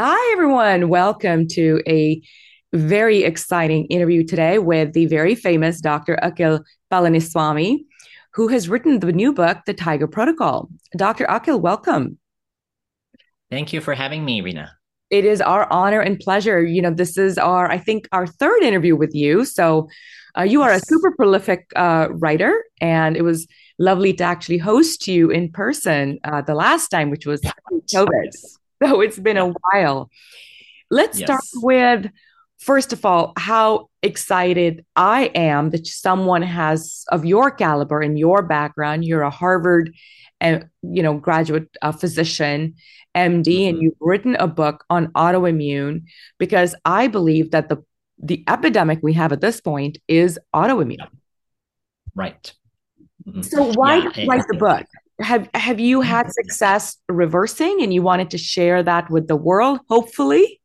Hi, everyone. Welcome to a very exciting interview today with the very famous Dr. Akil Palanisamy, who has written the new book, The Tiger Protocol. Dr. Akhil, welcome. Thank you for having me, Rena. It is our honor and pleasure. You know, this is our, I think, our third interview with you. So uh, you are a super prolific uh, writer, and it was lovely to actually host you in person uh, the last time, which was COVID. Yes. So it's been a while. Let's yes. start with first of all how excited I am that someone has of your caliber and your background. You're a Harvard, uh, you know, graduate uh, physician, MD, mm-hmm. and you've written a book on autoimmune because I believe that the the epidemic we have at this point is autoimmune. Right. Mm-hmm. So why yeah, write the book? Have have you had mm-hmm. success reversing and you wanted to share that with the world hopefully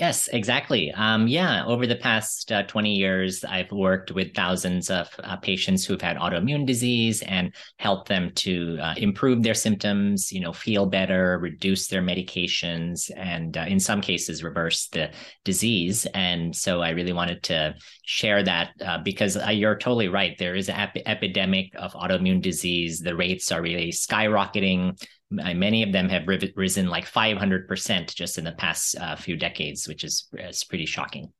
Yes, exactly. Um, yeah, over the past uh, 20 years, I've worked with thousands of uh, patients who've had autoimmune disease and helped them to uh, improve their symptoms, you know, feel better, reduce their medications, and uh, in some cases, reverse the disease. And so I really wanted to share that uh, because uh, you're totally right. There is an ep- epidemic of autoimmune disease. The rates are really skyrocketing many of them have risen like 500% just in the past uh, few decades, which is, is pretty shocking.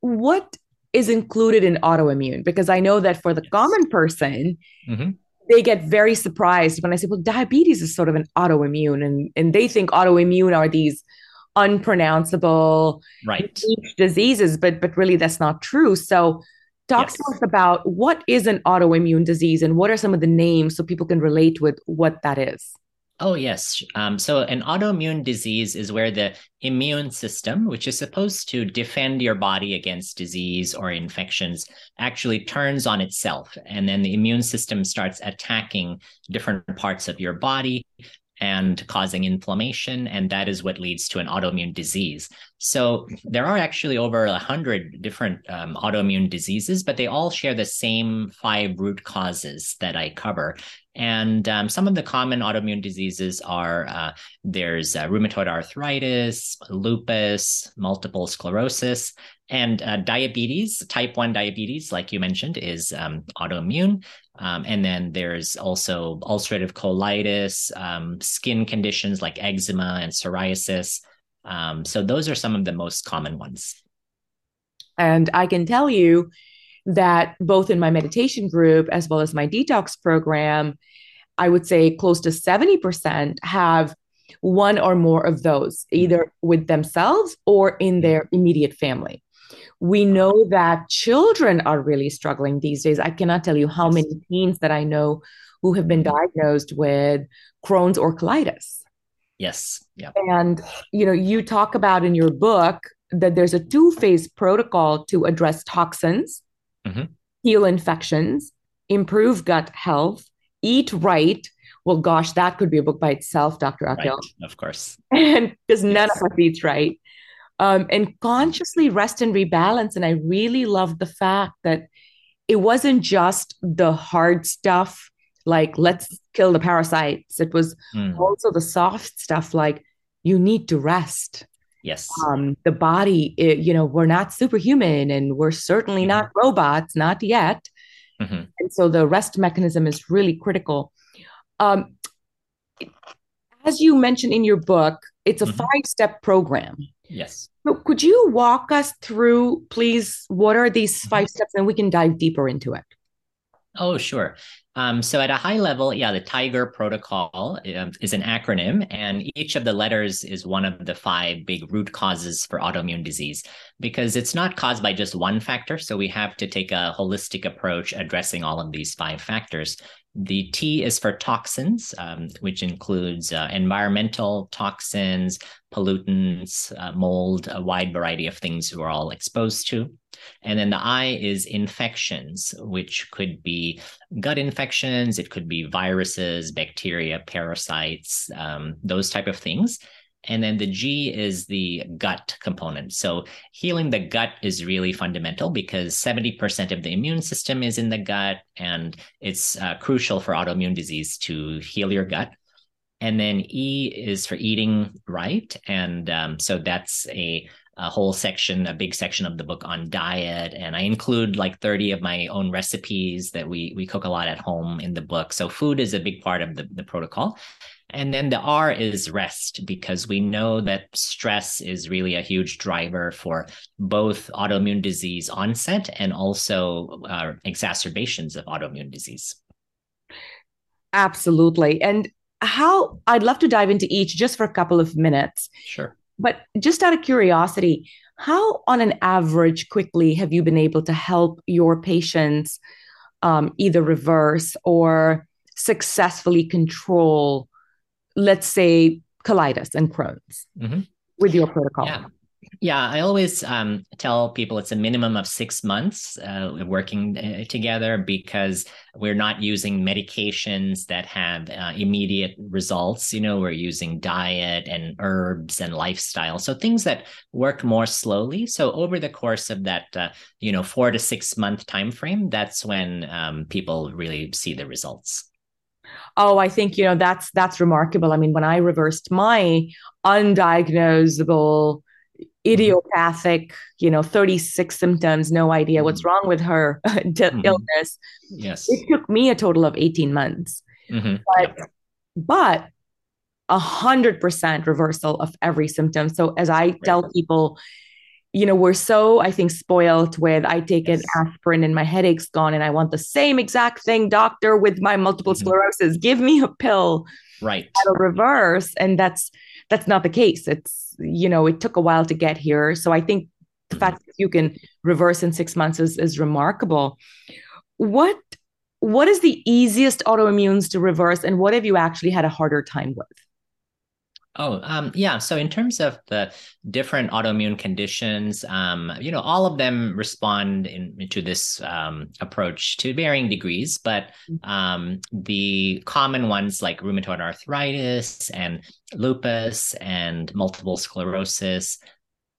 What is included in autoimmune? Because I know that for the yes. common person, mm-hmm. they get very surprised when I say, well, diabetes is sort of an autoimmune, and, and they think autoimmune are these unpronounceable right. diseases, but but really that's not true. So Talk yes. to us about what is an autoimmune disease and what are some of the names so people can relate with what that is. Oh, yes. Um, so, an autoimmune disease is where the immune system, which is supposed to defend your body against disease or infections, actually turns on itself. And then the immune system starts attacking different parts of your body and causing inflammation. And that is what leads to an autoimmune disease. So there are actually over a hundred different um, autoimmune diseases, but they all share the same five root causes that I cover. And um, some of the common autoimmune diseases are uh, there's uh, rheumatoid arthritis, lupus, multiple sclerosis, and uh, diabetes. Type 1 diabetes, like you mentioned, is um, autoimmune. Um, and then there's also ulcerative colitis, um, skin conditions like eczema and psoriasis. Um, so those are some of the most common ones. And I can tell you that both in my meditation group as well as my detox program, I would say close to 70% have one or more of those, either with themselves or in their immediate family. We know that children are really struggling these days. I cannot tell you how many teens that I know who have been diagnosed with Crohn's or colitis. Yes. Yeah. And you know, you talk about in your book that there's a two-phase protocol to address toxins, mm-hmm. heal infections, improve gut health, eat right. Well, gosh, that could be a book by itself, Dr. Akil. Right, of course. And because none yes. of us eats right um, and consciously rest and rebalance. And I really love the fact that it wasn't just the hard stuff, like let's kill the parasites. It was mm. also the soft stuff, like you need to rest. Yes. Um, the body, it, you know, we're not superhuman and we're certainly mm-hmm. not robots, not yet. Mm-hmm. And so the rest mechanism is really critical. Um, as you mentioned in your book, it's a mm-hmm. five step program. Yes. So could you walk us through, please, what are these five steps and we can dive deeper into it? Oh, sure. Um, so at a high level, yeah, the Tiger Protocol um, is an acronym, and each of the letters is one of the five big root causes for autoimmune disease because it's not caused by just one factor. So we have to take a holistic approach addressing all of these five factors. The T is for toxins, um, which includes uh, environmental toxins, pollutants, uh, mold, a wide variety of things we're all exposed to. And then the I is infections, which could be gut infections, it could be viruses, bacteria, parasites, um, those type of things. And then the G is the gut component. So healing the gut is really fundamental because 70% of the immune system is in the gut, and it's uh, crucial for autoimmune disease to heal your gut. And then E is for eating right. And um, so that's a, a, whole section, a big section of the book on diet. And I include like 30 of my own recipes that we we cook a lot at home in the book. So food is a big part of the, the protocol. And then the R is rest, because we know that stress is really a huge driver for both autoimmune disease onset and also uh, exacerbations of autoimmune disease. Absolutely. And how I'd love to dive into each just for a couple of minutes. Sure. But just out of curiosity, how on an average quickly have you been able to help your patients um, either reverse or successfully control let's say colitis and Crohn's mm-hmm. with your protocol? Yeah. Yeah, I always um, tell people it's a minimum of six months uh, working uh, together because we're not using medications that have uh, immediate results. You know, we're using diet and herbs and lifestyle, so things that work more slowly. So over the course of that, uh, you know, four to six month time frame, that's when um, people really see the results oh i think you know that's that's remarkable i mean when i reversed my undiagnosable mm-hmm. idiopathic you know 36 symptoms no idea what's mm-hmm. wrong with her mm-hmm. illness yes it took me a total of 18 months mm-hmm. but but a hundred percent reversal of every symptom so as i right. tell people you know, we're so, I think, spoiled with I take an aspirin and my headache's gone and I want the same exact thing, doctor, with my multiple mm-hmm. sclerosis. Give me a pill. Right. That'll reverse. And that's that's not the case. It's, you know, it took a while to get here. So I think the mm-hmm. fact that you can reverse in six months is is remarkable. What what is the easiest autoimmunes to reverse and what have you actually had a harder time with? Oh, um, yeah. So in terms of the different autoimmune conditions, um, you know, all of them respond in, to this um, approach to varying degrees, but mm-hmm. um, the common ones like rheumatoid arthritis and lupus and multiple sclerosis,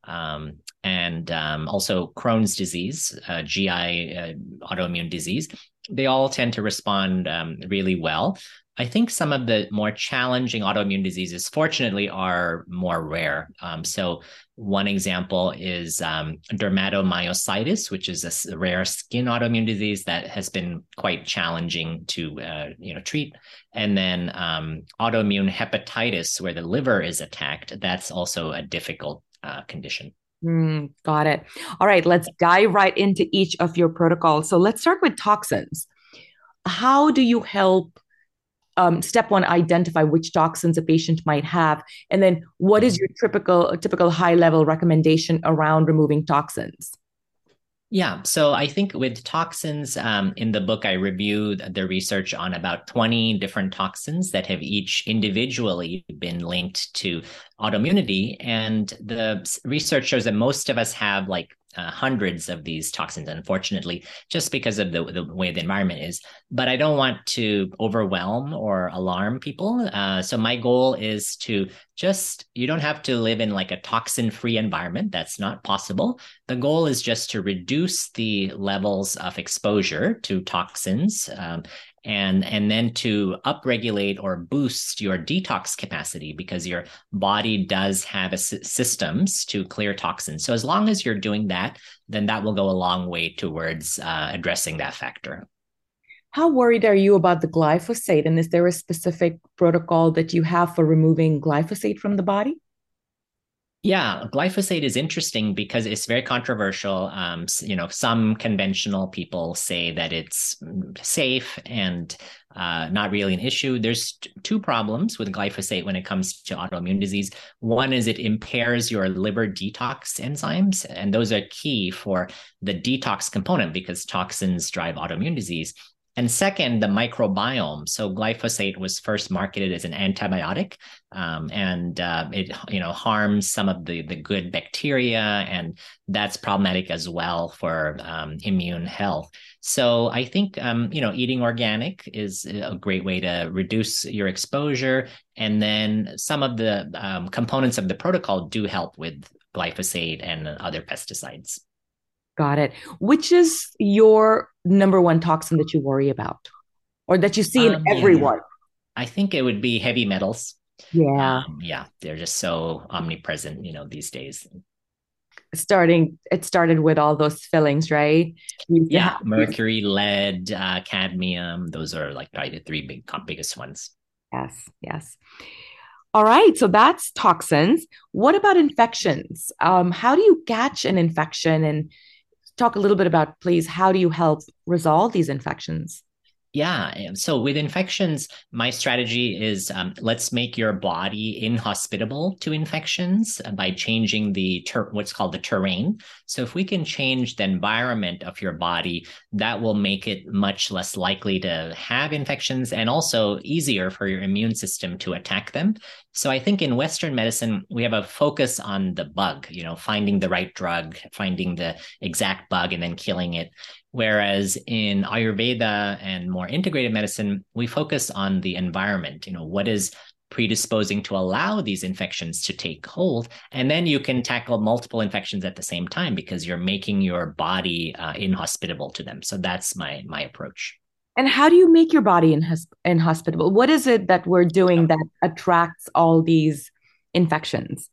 um, and um, also Crohn's disease, uh, GI uh, autoimmune disease, they all tend to respond um, really well. I think some of the more challenging autoimmune diseases, fortunately, are more rare. Um, so, one example is um, dermatomyositis, which is a rare skin autoimmune disease that has been quite challenging to uh, you know treat. And then um, autoimmune hepatitis, where the liver is attacked, that's also a difficult uh, condition. Mm, got it. All right, let's dive right into each of your protocols. So let's start with toxins. How do you help um, step one, identify which toxins a patient might have, and then what is mm-hmm. your typical typical high level recommendation around removing toxins? Yeah, so I think with toxins um, in the book, I reviewed the research on about 20 different toxins that have each individually been linked to autoimmunity. And the research shows that most of us have like uh, hundreds of these toxins, unfortunately, just because of the, the way the environment is. But I don't want to overwhelm or alarm people. Uh, so my goal is to just, you don't have to live in like a toxin free environment. That's not possible. The goal is just to reduce the levels of exposure to toxins um, and and then to upregulate or boost your detox capacity because your body does have systems to clear toxins. So as long as you're doing that then that will go a long way towards uh, addressing that factor. How worried are you about the glyphosate and is there a specific protocol that you have for removing glyphosate from the body yeah, glyphosate is interesting because it's very controversial. Um, you know, some conventional people say that it's mm, safe and uh, not really an issue. There's t- two problems with glyphosate when it comes to autoimmune disease. One is it impairs your liver detox enzymes, and those are key for the detox component because toxins drive autoimmune disease. And second, the microbiome. So glyphosate was first marketed as an antibiotic, um, and uh, it you know harms some of the the good bacteria, and that's problematic as well for um, immune health. So I think um, you know eating organic is a great way to reduce your exposure, and then some of the um, components of the protocol do help with glyphosate and other pesticides. Got it. Which is your number one toxin that you worry about or that you see um, in everyone? Yeah. I think it would be heavy metals. Yeah. Um, yeah, they're just so omnipresent, you know, these days. Starting, it started with all those fillings, right? Yeah, mercury, lead, uh, cadmium. Those are like probably the three big biggest ones. Yes, yes. All right, so that's toxins. What about infections? Um, how do you catch an infection? And talk a little bit about, please, how do you help resolve these infections? Yeah. So with infections, my strategy is um, let's make your body inhospitable to infections by changing the ter- what's called the terrain. So if we can change the environment of your body, that will make it much less likely to have infections and also easier for your immune system to attack them. So I think in Western medicine, we have a focus on the bug, you know, finding the right drug, finding the exact bug and then killing it. Whereas in Ayurveda and more integrated medicine, we focus on the environment. You know, what is predisposing to allow these infections to take hold. And then you can tackle multiple infections at the same time because you're making your body uh, inhospitable to them. So that's my my approach. And how do you make your body inhospitable? What is it that we're doing that attracts all these infections?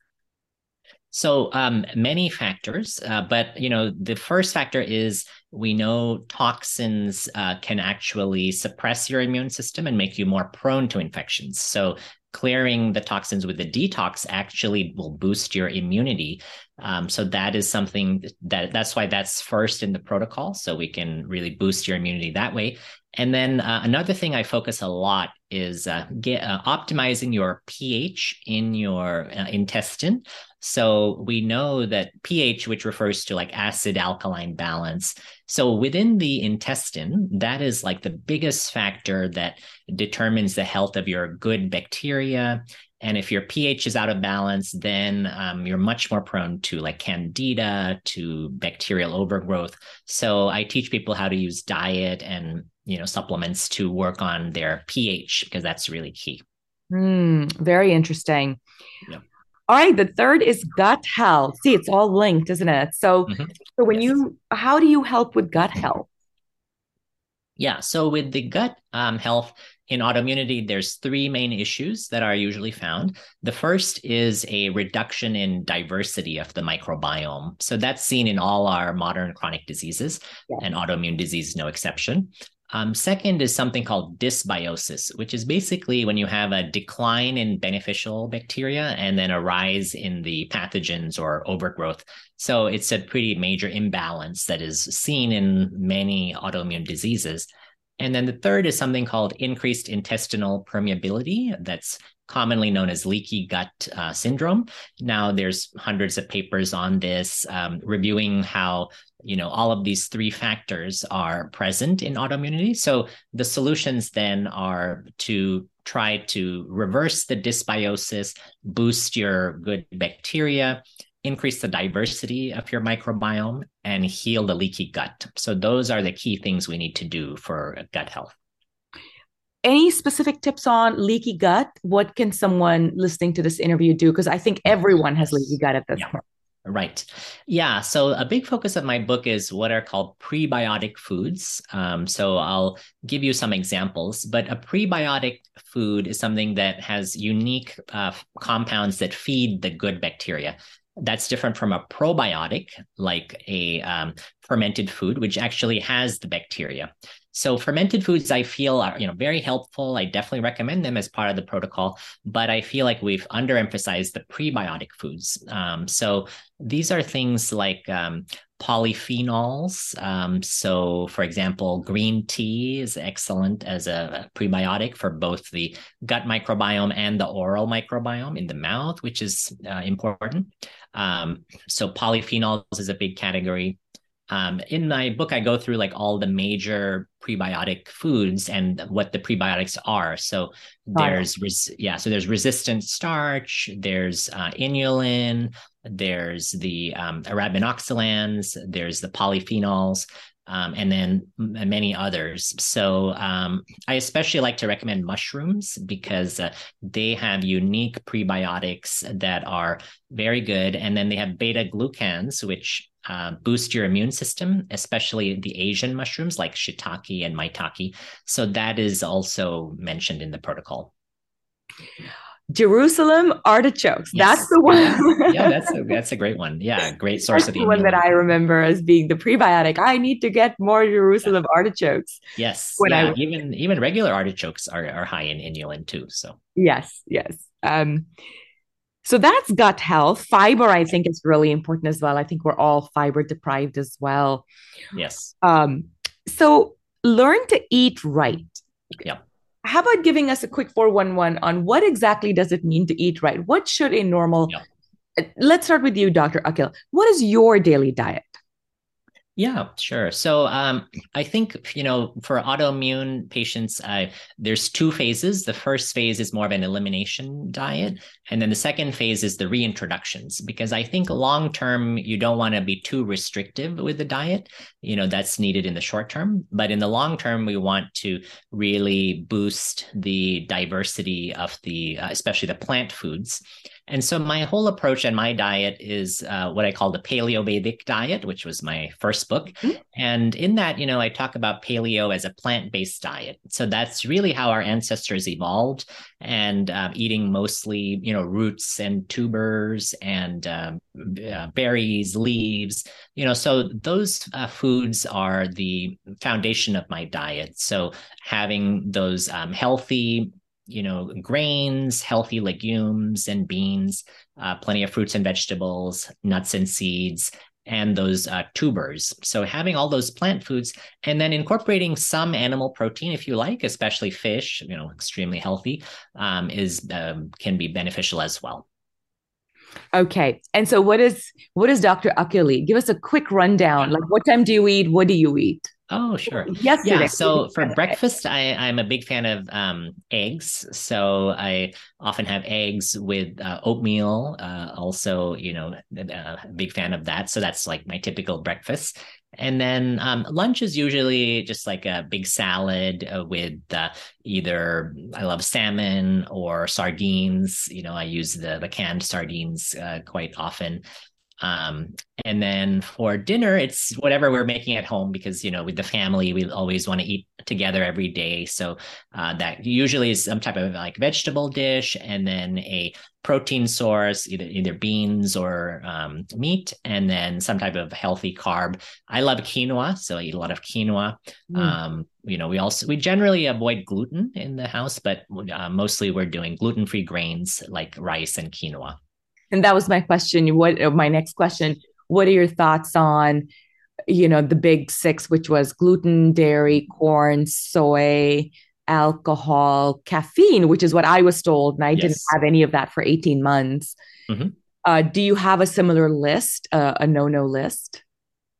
So um, many factors, uh, but you know the first factor is we know toxins uh, can actually suppress your immune system and make you more prone to infections. So clearing the toxins with the detox actually will boost your immunity. Um, so that is something that that's why that's first in the protocol. So we can really boost your immunity that way. And then uh, another thing I focus a lot is uh, get, uh, optimizing your pH in your uh, intestine. So we know that pH, which refers to like acid alkaline balance. So within the intestine, that is like the biggest factor that determines the health of your good bacteria. And if your pH is out of balance, then um, you're much more prone to like candida, to bacterial overgrowth. So I teach people how to use diet and you know supplements to work on their pH because that's really key. Mm, very interesting. Yep. All right, the third is gut health. See, it's all linked, isn't it? So, mm-hmm. so when yes. you, how do you help with gut health? Yeah, so with the gut um, health in autoimmunity, there's three main issues that are usually found. The first is a reduction in diversity of the microbiome. So that's seen in all our modern chronic diseases, yeah. and autoimmune disease is no exception. Um, second is something called dysbiosis, which is basically when you have a decline in beneficial bacteria and then a rise in the pathogens or overgrowth. So it's a pretty major imbalance that is seen in many autoimmune diseases. And then the third is something called increased intestinal permeability. That's commonly known as leaky gut uh, syndrome. Now, there's hundreds of papers on this, um, reviewing how you know all of these three factors are present in autoimmunity. So the solutions then are to try to reverse the dysbiosis, boost your good bacteria, increase the diversity of your microbiome, and heal the leaky gut. So those are the key things we need to do for gut health any specific tips on leaky gut? What can someone listening to this interview do? Because I think everyone has leaky gut at this yeah. point. Right. Yeah. So a big focus of my book is what are called prebiotic foods. Um, so I'll give you some examples, but a prebiotic food is something that has unique uh, compounds that feed the good bacteria. That's different from a probiotic, like a um, fermented food, which actually has the bacteria. So fermented foods, I feel are you know very helpful. I definitely recommend them as part of the protocol, but I feel like we've underemphasized the prebiotic foods. Um, so these are things like um, polyphenols. Um, so, for example, green tea is excellent as a prebiotic for both the gut microbiome and the oral microbiome in the mouth, which is uh, important. Um, so, polyphenols is a big category. Um, in my book, I go through like all the major prebiotic foods and what the prebiotics are. So there's res- yeah, so there's resistant starch, there's uh, inulin, there's the um, arabinoxylans, there's the polyphenols. Um, and then many others. So um, I especially like to recommend mushrooms because uh, they have unique prebiotics that are very good. And then they have beta glucans, which uh, boost your immune system, especially the Asian mushrooms like shiitake and maitake. So that is also mentioned in the protocol. Jerusalem artichokes. Yes. That's the one. yeah, that's a, that's a great one. Yeah, great source that's of the one that I remember as being the prebiotic. I need to get more Jerusalem yeah. artichokes. Yes, when yeah, I, even even regular artichokes are, are high in inulin too. So yes, yes. Um, so that's gut health. Fiber, I think, is really important as well. I think we're all fiber deprived as well. Yes. Um, so learn to eat right. Yeah how about giving us a quick 411 on what exactly does it mean to eat right? What should a normal yeah. Let's start with you, Dr. Akil. What is your daily diet? Yeah, sure. So um, I think you know for autoimmune patients, uh, there's two phases. The first phase is more of an elimination diet, and then the second phase is the reintroductions. Because I think long term you don't want to be too restrictive with the diet. You know that's needed in the short term, but in the long term we want to really boost the diversity of the, uh, especially the plant foods. And so my whole approach and my diet is uh, what I call the Paleo Vedic diet, which was my first book. Mm-hmm. And in that, you know, I talk about paleo as a plant-based diet. So that's really how our ancestors evolved, and uh, eating mostly, you know, roots and tubers and um, uh, berries, leaves. You know, so those uh, foods are the foundation of my diet. So having those um, healthy you know grains healthy legumes and beans uh, plenty of fruits and vegetables nuts and seeds and those uh, tubers. So having all those plant foods and then incorporating some animal protein if you like especially fish you know extremely healthy um, is um, can be beneficial as well. Okay. And so what is what is dr akili give us a quick rundown. Like what time do you eat? What do you eat Oh, sure. Yesterday. Yeah. So for breakfast, I, I'm a big fan of um, eggs. So I often have eggs with uh, oatmeal. Uh, also, you know, a uh, big fan of that. So that's like my typical breakfast. And then um, lunch is usually just like a big salad uh, with uh, either I love salmon or sardines. You know, I use the the canned sardines uh, quite often. Um, and then for dinner, it's whatever we're making at home because you know with the family we always want to eat together every day. So uh, that usually is some type of like vegetable dish, and then a protein source, either either beans or um, meat, and then some type of healthy carb. I love quinoa, so I eat a lot of quinoa. Mm. Um, you know, we also we generally avoid gluten in the house, but uh, mostly we're doing gluten free grains like rice and quinoa. And that was my question. What uh, my next question? What are your thoughts on, you know, the big six, which was gluten, dairy, corn, soy, alcohol, caffeine, which is what I was told, and I yes. didn't have any of that for eighteen months. Mm-hmm. Uh, do you have a similar list, uh, a no-no list?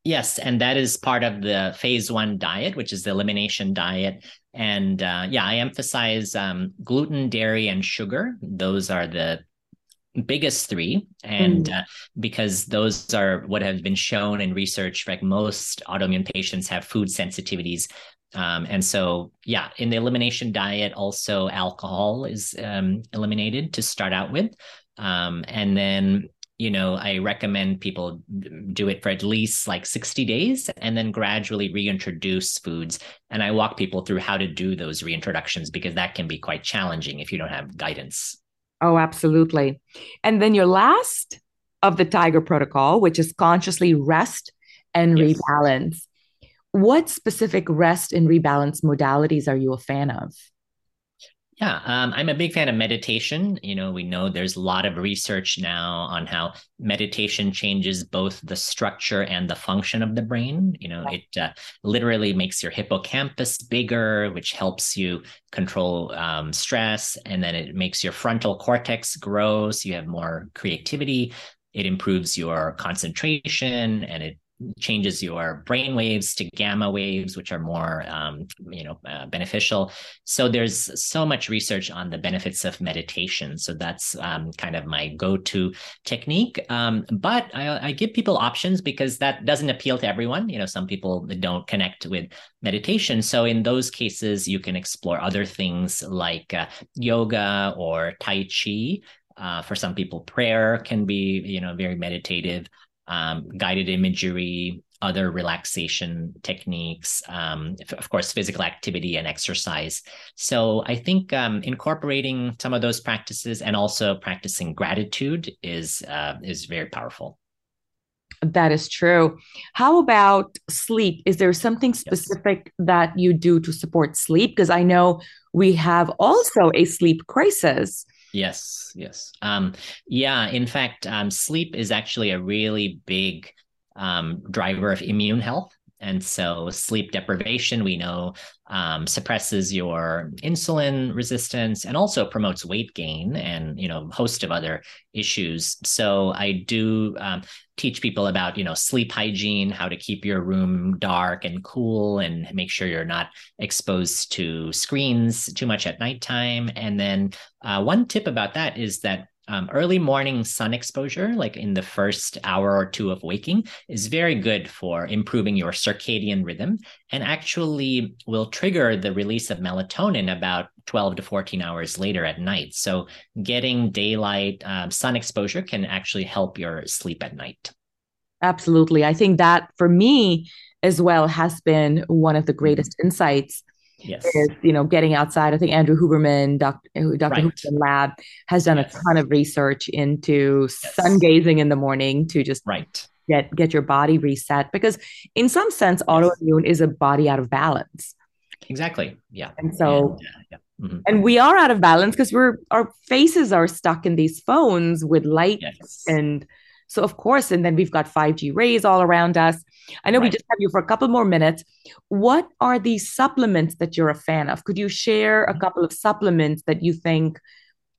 Yes, and that is part of the phase one diet, which is the elimination diet. And uh, yeah, I emphasize um, gluten, dairy, and sugar. Those are the biggest three. And mm. uh, because those are what have been shown in research like most autoimmune patients have food sensitivities. Um, and so yeah in the elimination diet also alcohol is um, eliminated to start out with. Um, and then you know i recommend people do it for at least like 60 days and then gradually reintroduce foods. And i walk people through how to do those reintroductions because that can be quite challenging if you don't have guidance Oh, absolutely. And then your last of the Tiger Protocol, which is consciously rest and yes. rebalance. What specific rest and rebalance modalities are you a fan of? Yeah, um, I'm a big fan of meditation. You know, we know there's a lot of research now on how meditation changes both the structure and the function of the brain. You know, it uh, literally makes your hippocampus bigger, which helps you control um, stress. And then it makes your frontal cortex grow. So you have more creativity. It improves your concentration and it changes your brain waves to gamma waves which are more um, you know uh, beneficial. So there's so much research on the benefits of meditation. So that's um, kind of my go-to technique. Um, but I, I, give people options because that doesn't appeal to everyone. You know some people don't connect with meditation. So in those cases you can explore other things like uh, yoga or tai chi. Uh, for some people prayer can be you know very meditative um, guided imagery, other relaxation techniques, um, of course, physical activity and exercise. So I think um, incorporating some of those practices and also practicing gratitude is uh, is very powerful. That is true. How about sleep? Is there something specific yes. that you do to support sleep? Because I know we have also a sleep crisis. Yes, yes. Um, yeah, in fact, um, sleep is actually a really big um, driver of immune health. And so, sleep deprivation, we know, um, suppresses your insulin resistance and also promotes weight gain and you know host of other issues. So, I do um, teach people about you know sleep hygiene, how to keep your room dark and cool, and make sure you're not exposed to screens too much at nighttime. And then, uh, one tip about that is that um, early morning sun exposure, like in the first hour or two of waking, is very good for improving your circadian rhythm and actually will trigger the release of melatonin about 12 to 14 hours later at night. So, getting daylight um, sun exposure can actually help your sleep at night. Absolutely. I think that for me as well has been one of the greatest mm-hmm. insights yes. is you know getting outside. I think Andrew Huberman, Dr. Dr. Right. Huberman Lab, has done yes. a ton of research into yes. sun gazing in the morning to just right get get your body reset because in some sense autoimmune is a body out of balance. Exactly. Yeah. And so. And, uh, yeah. Mm-hmm. And we are out of balance because we're our faces are stuck in these phones with light yes. and so of course, and then we've got 5G rays all around us. I know right. we just have you for a couple more minutes. What are the supplements that you're a fan of? Could you share a mm-hmm. couple of supplements that you think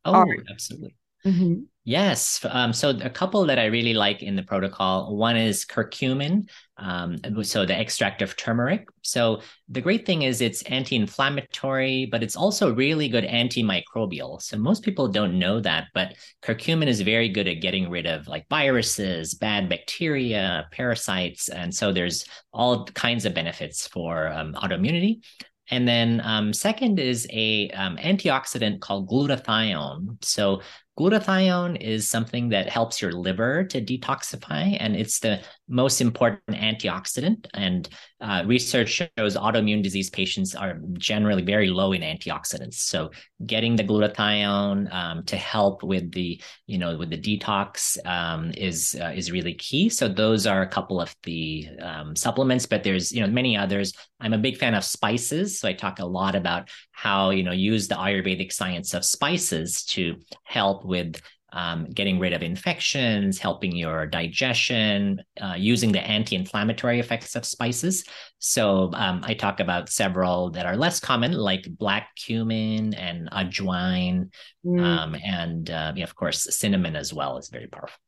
Oh, are- absolutely. Mm-hmm. Yes. Um, so a couple that I really like in the protocol. One is curcumin, um, so the extract of turmeric. So the great thing is it's anti-inflammatory, but it's also really good antimicrobial. So most people don't know that, but curcumin is very good at getting rid of like viruses, bad bacteria, parasites, and so there's all kinds of benefits for um, autoimmunity. And then um, second is a um, antioxidant called glutathione. So Glutathione is something that helps your liver to detoxify, and it's the most important antioxidant. And uh, research shows autoimmune disease patients are generally very low in antioxidants. So, getting the glutathione um, to help with the, you know, with the detox um, is uh, is really key. So, those are a couple of the um, supplements, but there's you know many others. I'm a big fan of spices, so I talk a lot about how you know use the Ayurvedic science of spices to help with um, getting rid of infections, helping your digestion, uh, using the anti-inflammatory effects of spices. So um, I talk about several that are less common, like black cumin and ajwain, mm. um, and uh, yeah, of course cinnamon as well is very powerful.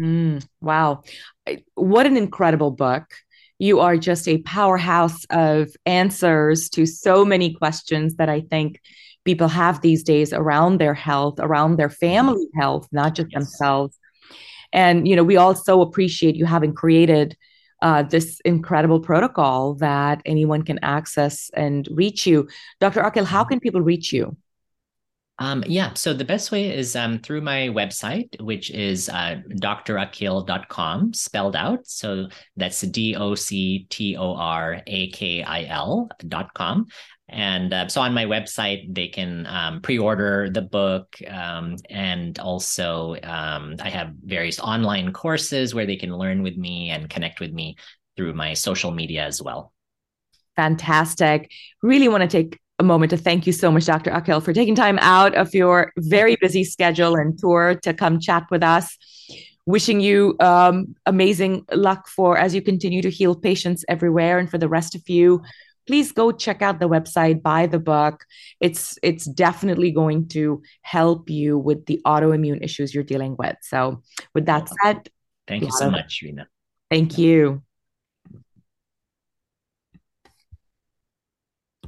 Mm, wow, what an incredible book! You are just a powerhouse of answers to so many questions that I think people have these days around their health, around their family health, not just themselves. And you know, we also appreciate you having created uh, this incredible protocol that anyone can access and reach you. Dr. Akil, how can people reach you? Um, yeah, so the best way is um, through my website, which is uh, drakil.com, spelled out. So that's D O C T O R A K I L.com. And uh, so on my website, they can um, pre order the book. Um, and also, um, I have various online courses where they can learn with me and connect with me through my social media as well. Fantastic. Really want to take a moment to thank you so much, Dr. Akil, for taking time out of your very busy schedule and tour to come chat with us. Wishing you um, amazing luck for as you continue to heal patients everywhere, and for the rest of you please go check out the website buy the book it's it's definitely going to help you with the autoimmune issues you're dealing with so with that said thank you so much Rena thank you